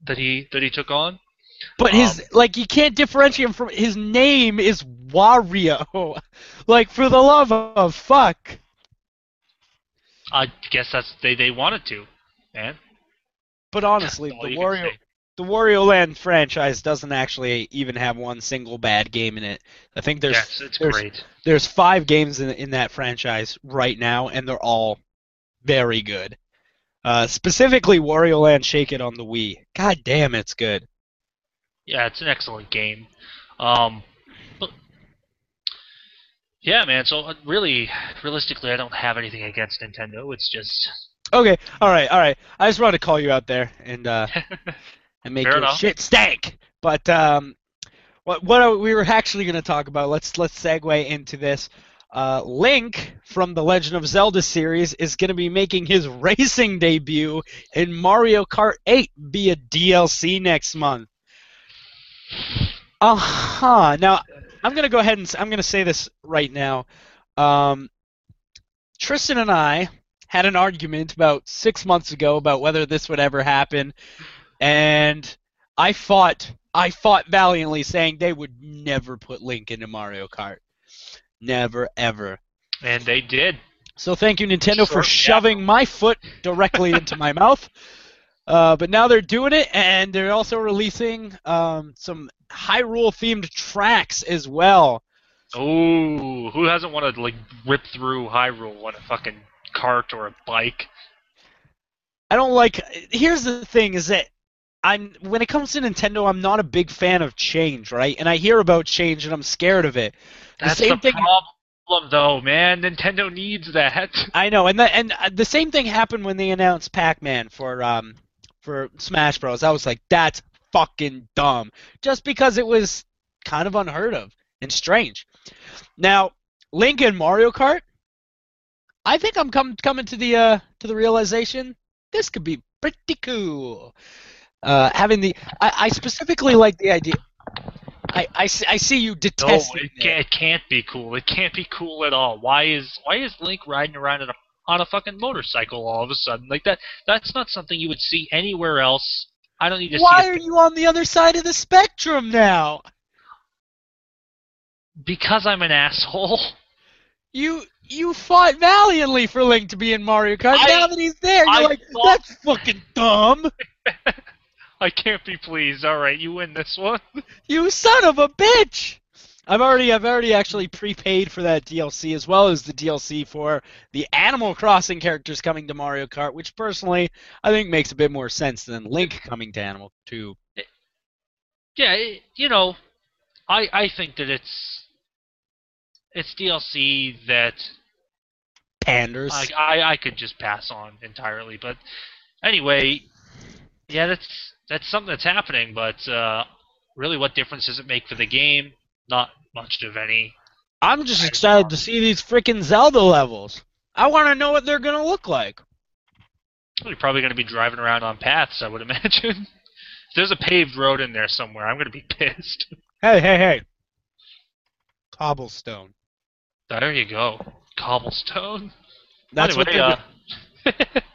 that he that he took on. But his Um, like you can't differentiate him from his name is Wario. like for the love of fuck. I guess that's they they wanted to, man. But honestly, the Wario. The Wario Land franchise doesn't actually even have one single bad game in it. I think there's yes, it's there's great. there's five games in in that franchise right now, and they're all very good. Uh, specifically, Wario Land Shake It on the Wii. God damn, it's good. Yeah, it's an excellent game. Um, but yeah, man. So uh, really, realistically, I don't have anything against Nintendo. It's just Okay, all right, all right. I just wanted to call you out there and uh, and make Fair your enough. shit stank. But um, what what we were actually going to talk about? Let's let's segue into this. Uh, Link from the Legend of Zelda series is going to be making his racing debut in Mario Kart 8 via DLC next month. Uh huh. Now I'm going to go ahead and I'm going to say this right now. Um, Tristan and I had an argument about six months ago about whether this would ever happen, and I fought I fought valiantly, saying they would never put Link into Mario Kart, never ever. and they did. So thank you Nintendo for Sure, yeah. shoving my foot directly into my mouth. Uh, but now they're doing it, and they're also releasing um, some Hyrule themed tracks as well. Oh, who hasn't wanted to like rip through Hyrule on a fucking cart or a bike? I don't like. Here's the thing: is that I'm when it comes to Nintendo, I'm not a big fan of change, right? And I hear about change, and I'm scared of it. The That's same the thing. problem. though, man. Nintendo needs that. I know, and the, and uh, the same thing happened when they announced Pac-Man for um for Smash Bros. I was like, that's fucking dumb, just because it was kind of unheard of and strange. Now, Link and Mario Kart, I think I'm com- coming to the uh to the realization this could be pretty cool. Uh, having the, I, I specifically like the idea. I, I, see- I see you No, it can't, it can't be cool. It can't be cool at all. Why is why is Link riding around on a, on a fucking motorcycle all of a sudden like that? That's not something you would see anywhere else. I don't need to Why see are you on the other side of the spectrum now? because I'm an asshole. You you fought valiantly for Link to be in Mario Kart. I- now that he's there, you're I like, thought- that's fucking dumb. I can't be pleased. All right, you win this one. You son of a bitch. I've already I've already actually prepaid for that DLC as well as the DLC for the Animal Crossing characters coming to Mario Kart, which personally I think makes a bit more sense than Link coming to Animal 2. Yeah, it, you know, I I think that it's it's DLC that Panders. I, I I could just pass on entirely. But anyway, yeah, that's that's something that's happening. But uh, really, what difference does it make for the game? Not much of any. I'm just excited to see these freaking Zelda levels. I want to know what they're gonna look like. You're probably going to be driving around on paths, I would imagine. if there's a paved road in there somewhere, I'm going to be pissed. Hey, hey, hey. Cobblestone. There you go, cobblestone. That's what Anyway, they uh,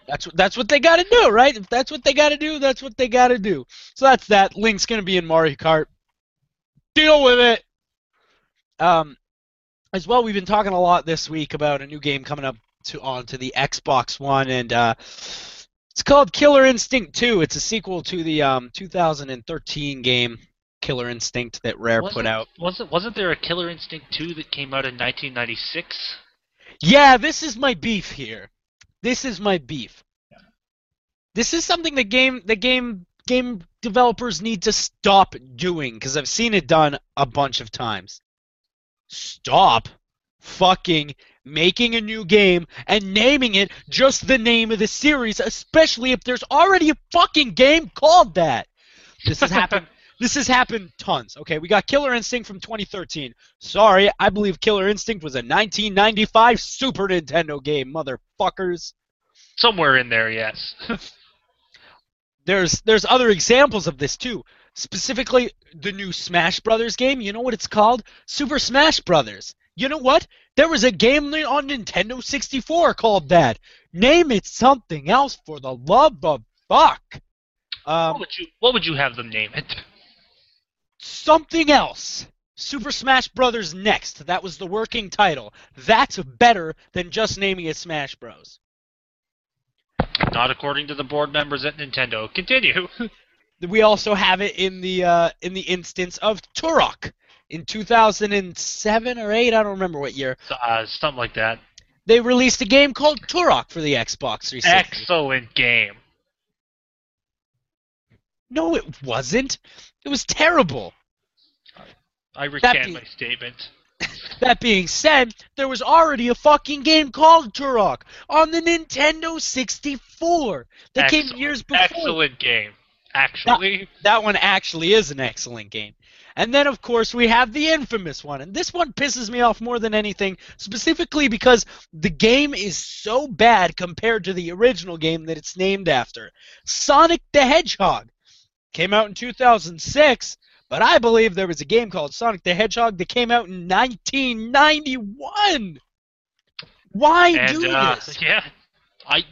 That's what that's what they got to do, right? If that's what they got to do, that's what they got to do. So that's that. Link's gonna be in Mario Kart. Deal with it. Um, as well, we've been talking a lot this week about a new game coming up to onto the Xbox One, and uh, it's called Killer Instinct 2. It's a sequel to the um 2013 game Killer Instinct that Rare wasn't, put out. Wasn't wasn't there a Killer Instinct 2 that came out in 1996? Yeah, this is my beef here. This is my beef. This is something the game the game game developers need to stop doing because I've seen it done a bunch of times. Stop fucking making a new game and naming it just the name of the series, especially if there's already a fucking game called that. This has happened this has happened tons. Okay, we got Killer Instinct from 2013. Sorry, I believe Killer Instinct was a 1995 Super Nintendo game, motherfuckers. Somewhere in there, yes. There's there's other examples of this too. Specifically, the new Smash Brothers game. You know what it's called? Super Smash Brothers. You know what? There was a game on Nintendo 64 called that. Name it something else for the love of fuck. what Um, would you What would you have them name it? something else. Super Smash Brothers Next. That was the working title. That's better than just naming it Smash Bros. Not according to the board members at Nintendo. Continue. We also have it in the uh, in the instance of Turok in 2007 or 8. I don't remember what year. uh, something like that. They released a game called Turok for the Xbox 360. Excellent game. No, it wasn't. It was terrible. I recant be- my statement. That being said, there was already a fucking game called Turok on the Nintendo 64 that came years before. Excellent game. Actually, That one actually is an excellent game. And then, of course, we have the infamous one. And this one pisses me off more than anything, specifically because the game is so bad compared to the original game that it's named after. Sonic the Hedgehog came out in 2006, but I believe there was a game called Sonic the Hedgehog that came out in 1991. Why and do uh, this? yeah, I,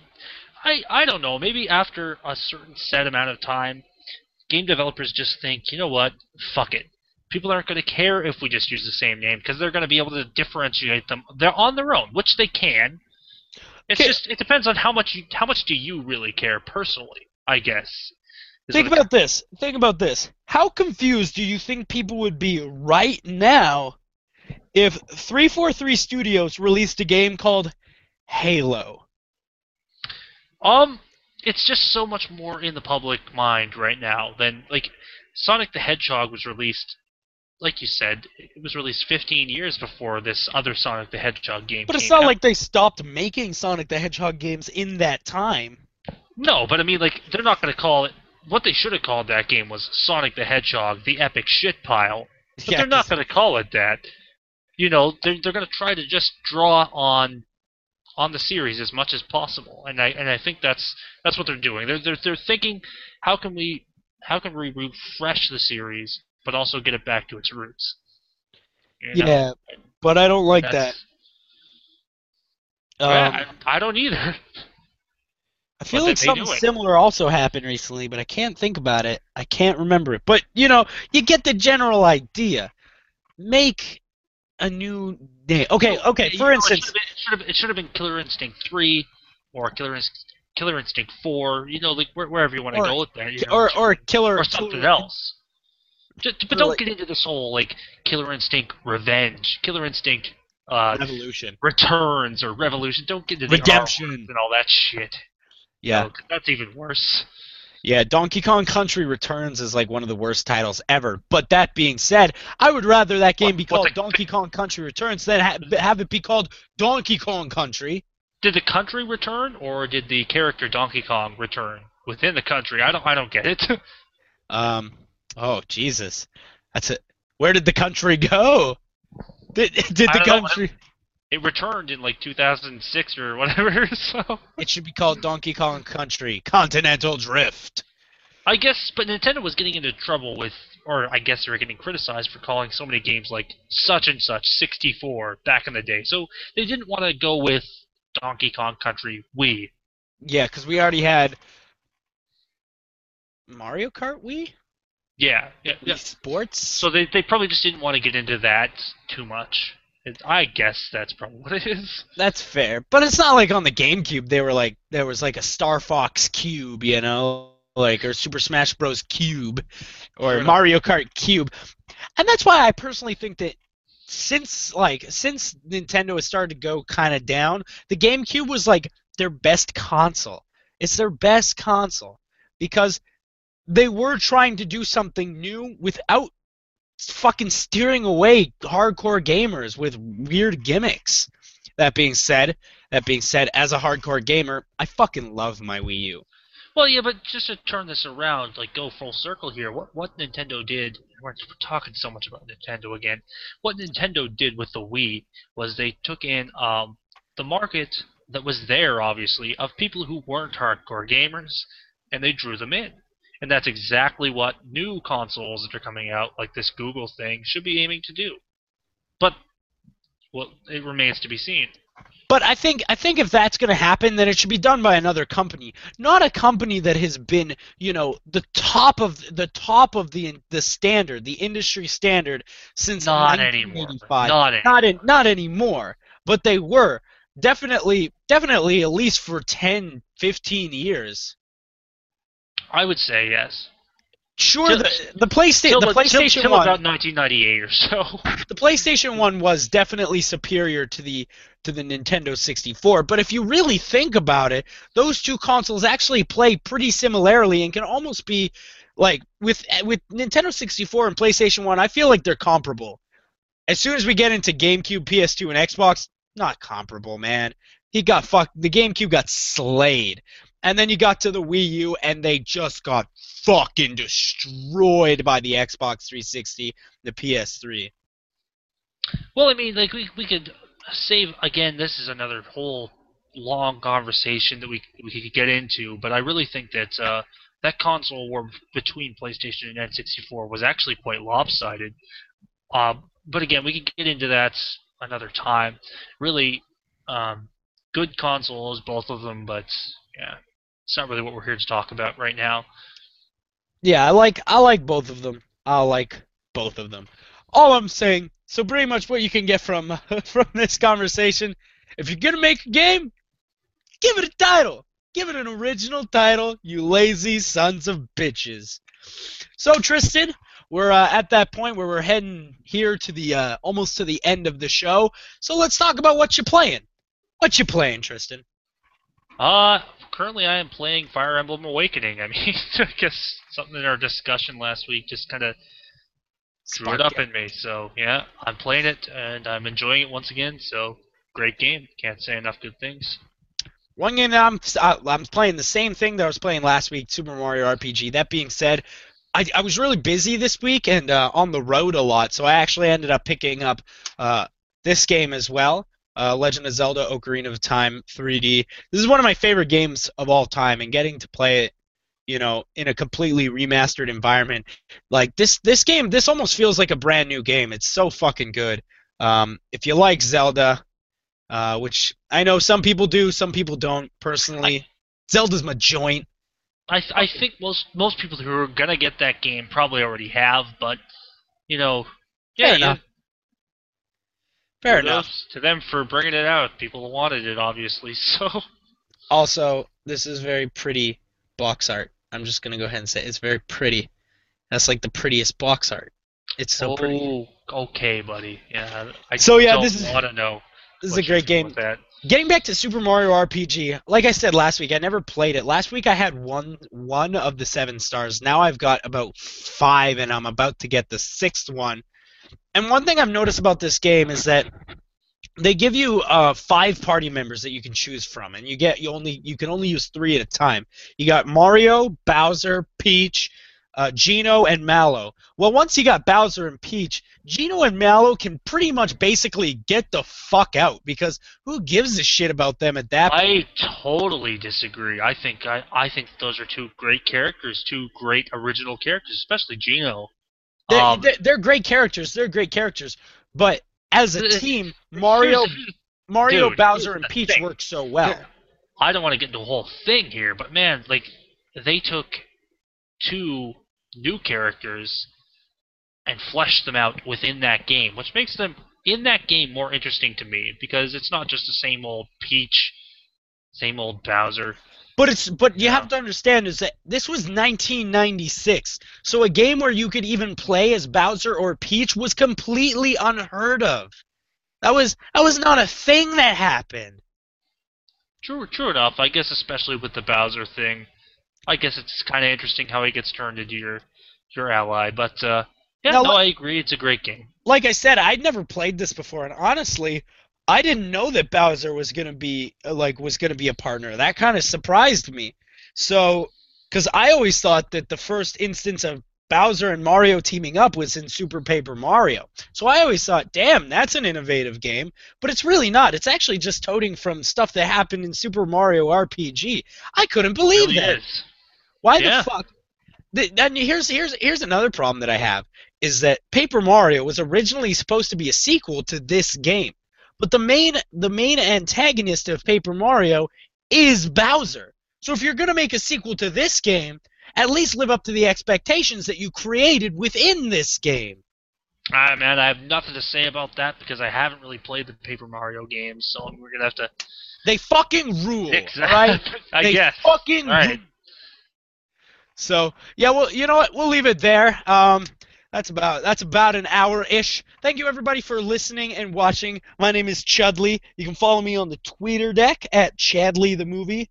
I, I don't know. Maybe after a certain set amount of time, game developers just think, you know what, fuck it. People aren't going to care if we just use the same name because they're going to be able to differentiate them. They're on their own, which they can. It's Okay. just it depends on how much you how much do you really care personally. I guess. Think about this. Think about this. How confused do you think people would be right now if 343 Studios released a game called Halo? Um, it's just so much more in the public mind right now than like Sonic the Hedgehog was released like you said, it was released 15 years before this other Sonic the Hedgehog game. But it's not out. like they stopped making Sonic the Hedgehog games in that time. No, but I mean, like, they're not going to call it. What they should have called that game was Sonic the Hedgehog, the epic shit pile. But Yeah, they're not going to call it that. You know, they're they're going to try to just draw on on the series as much as possible, and I and I think that's that's what they're doing. They're they're they're thinking, how can we how can we refresh the series, but also get it back to its roots. You know? Yeah, but I don't like that. Um, I, I don't either. I feel like something similar also happened recently, but I can't think about it. I can't remember it. But you know, you get the general idea. Make a new name. Okay, okay. You For know, instance, it should, have been, it should have been Killer Instinct three or Killer Instinct, Killer Instinct four. You know, like wherever you want to go with that. You know, or or killer or something killer- else. Just, but don't like- get into this whole like Killer Instinct Revenge, Killer Instinct uh, Revolution. Returns or Revolution. Don't get into the Redemption. And all that shit. Yeah, 'cause that's even worse. yeah. Donkey Kong Country Returns is like one of the worst titles ever. But that being said, I would rather that game What- be called the- Donkey Kong Country Returns than ha- have it be called Donkey Kong Country. Did the country return, or did the character Donkey Kong return within the country? I don't. I don't get it. Um. Oh Jesus, that's it. Where did the country go? Did did the don't know. It returned in like 2006 or whatever. So It should be called Donkey Kong Country Continental Drift. I guess, but Nintendo was getting into trouble with, or I guess they were getting criticized for calling so many games like such and such 64 back in the day. So they didn't want to go with Donkey Kong Country Wii. Yeah, because we already had Mario Kart Wii, Yeah, yeah, yeah. Sports. So they they probably just didn't want to get into that too much. It, I guess that's probably what it is. That's fair, but it's not like on the GameCube they were like there was like a Star Fox Cube, you know, like or Super Smash Bros. Cube, or enough. Mario Kart Cube, and that's why I personally think that since like since Nintendo has started to go kind of down, the GameCube was like their best console. It's their best console because they were trying to do something new without fucking steering away hardcore gamers with weird gimmicks. That being said, that being said, as a hardcore gamer, I fucking love my Wii U. Well, yeah, but just to turn this around, like go full circle here, what what Nintendo did, we're talking so much about Nintendo again. What Nintendo did with the Wii was they took in um, the market that was there, obviously, of people who weren't hardcore gamers, and they drew them in. And that's exactly what new consoles that are coming out, like this Google thing, should be aiming to do. But, well, it remains to be seen. But I think I think if that's going to happen, then it should be done by another company, not a company that has been, you know, the top of the top of the the standard, the industry standard since Not anymore. 1985. Not anymore. Not in, not anymore, but they were definitely definitely at least for 10, 15 years. I would say yes. Sure, Till- the the PlayStation Till, the till- PlayStation till One about 1998 or so. the PlayStation 1 was definitely superior to the to the Nintendo 64, but if you really think about it, those two consoles actually play pretty similarly and can almost be like with with Nintendo 64 and PlayStation 1, I feel like they're comparable. As soon as we get into GameCube, PS2 and Xbox, not comparable, man. He got fucked the GameCube got slayed. And then you got to the Wii U and they just got fucking destroyed by the Xbox 360, the PS3. Well, I mean, like we we could save again. This is another whole long conversation that we we could get into, but I really think that uh, that console war between PlayStation and N64 was actually quite lopsided. Uh, but again, we could get into that another time. Really, um, good consoles, both of them, but yeah, it's not really what we're here to talk about right now. Yeah, I like I like both of them. I like both of them. All I'm saying, so pretty much what you can get from from this conversation, if you're gonna make a game, give it a title. Give it an original title, you lazy sons of bitches. So Tristan, we're uh, at that point where we're heading here to the uh, almost to the end of the show. So let's talk about what you're playing. What you playing, Tristan? Uh, currently I am playing Fire Emblem Awakening. I mean, I guess something in our discussion last week just kind of drew it up in me. So yeah, I'm playing it and I'm enjoying it once again. So great game. Can't say enough good things. One game that I'm uh, I'm playing the same thing that I was playing last week, Super Mario RPG. That being said, I, I was really busy this week and uh, on the road a lot, so I actually ended up picking up uh, this game as well. Uh, Legend of Zelda: Ocarina of Time 3D. This is one of my favorite games of all time, and getting to play it, you know, in a completely remastered environment, like this, this game, this almost feels like a brand new game. It's so fucking good. Um, if you like Zelda, uh, which I know some people do, some people don't. Personally, Zelda's my joint. I I think most most people who are gonna get that game probably already have, but you know, yeah, Fair enough. Kudos enough. to them for bringing it out. People wanted it, obviously. So Also, this is very pretty box art. I'm just gonna go ahead and say it's very pretty. That's like the prettiest box art. It's so oh, pretty. okay, buddy. Yeah, I So, yeah, don't this is- want to know. This is a great game. That. Getting back to Super Mario RPG, like I said last week, I never played it. Last week I had one one of the seven stars. Now I've got about five, and I'm about to get the sixth one. And one thing I've noticed about this game is that they give you uh, five party members that you can choose from, and you get you only you can only use three at a time. You got Mario, Bowser, Peach, uh, Geno, and Mallow. Well, once you got Bowser and Peach, Geno and Mallow can pretty much basically get the fuck out because who gives a shit about them at that point? I totally disagree. I think I, I think those are two great characters, two great original characters, especially Geno. They're, Um, they're, they're great characters. They're great characters. But as a team, Mario, Mario, dude, Bowser, here's and Peach thing. work so well. I don't want to get into the whole thing here, but man, like they took two new characters and fleshed them out within that game, which makes them in that game more interesting to me because it's not just the same old Peach, same old Bowser. But it's but you Yeah. have to understand is that this was 1996, so a game where you could even play as Bowser or Peach was completely unheard of. That was that was not a thing that happened. True, true enough. I guess especially with the Bowser thing, I guess it's kind of interesting how he gets turned into your your ally. But uh, yeah, Now, no, I agree. It's a great game. Like I said, I'd never played this before, and honestly, I didn't know that Bowser was gonna be uh, like was gonna be a partner. That kind of surprised me. So, because I always thought that the first instance of Bowser and Mario teaming up was in Super Paper Mario. So I always thought, damn, that's an innovative game. But it's really not. It's actually just toting from stuff that happened in Super Mario RPG. I couldn't believe really that. is. Why Yeah. the fuck? Then here's here's here's another problem that I have is that Paper Mario was originally supposed to be a sequel to this game, but the main the main antagonist of Paper Mario is Bowser. So if you're gonna make a sequel to this game, at least live up to the expectations that you created within this game. Ah, man, I have nothing to say about that because I haven't really played the Paper Mario games, so we're gonna have to. They fucking rule, Exactly. right? I they guess. fucking All right. rule. So yeah, well, you know what? We'll leave it there. Um, that's about that's about an hour ish. Thank you everybody for listening and watching. My name is Chadley. You can follow me on the Twitter deck at Chadley the movie.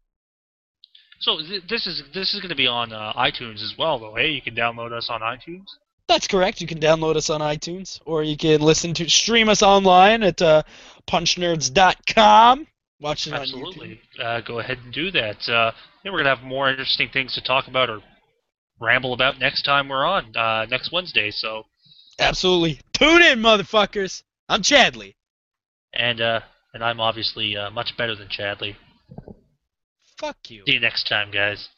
So th- this is this is gonna be on uh, iTunes as well, though. Hey, you can download us on iTunes. That's correct. You can download us on iTunes, or you can listen to stream us online at uh, punchnerds.com. Watch it on YouTube. Absolutely. Uh, go ahead and do that. Uh, yeah, we're gonna have more interesting things to talk about or ramble about next time we're on uh, next Wednesday. So Absolutely. Tune in, motherfuckers. I'm Chadley. and uh, and I'm obviously uh, much better than Chadley. Fuck you. See you next time, guys.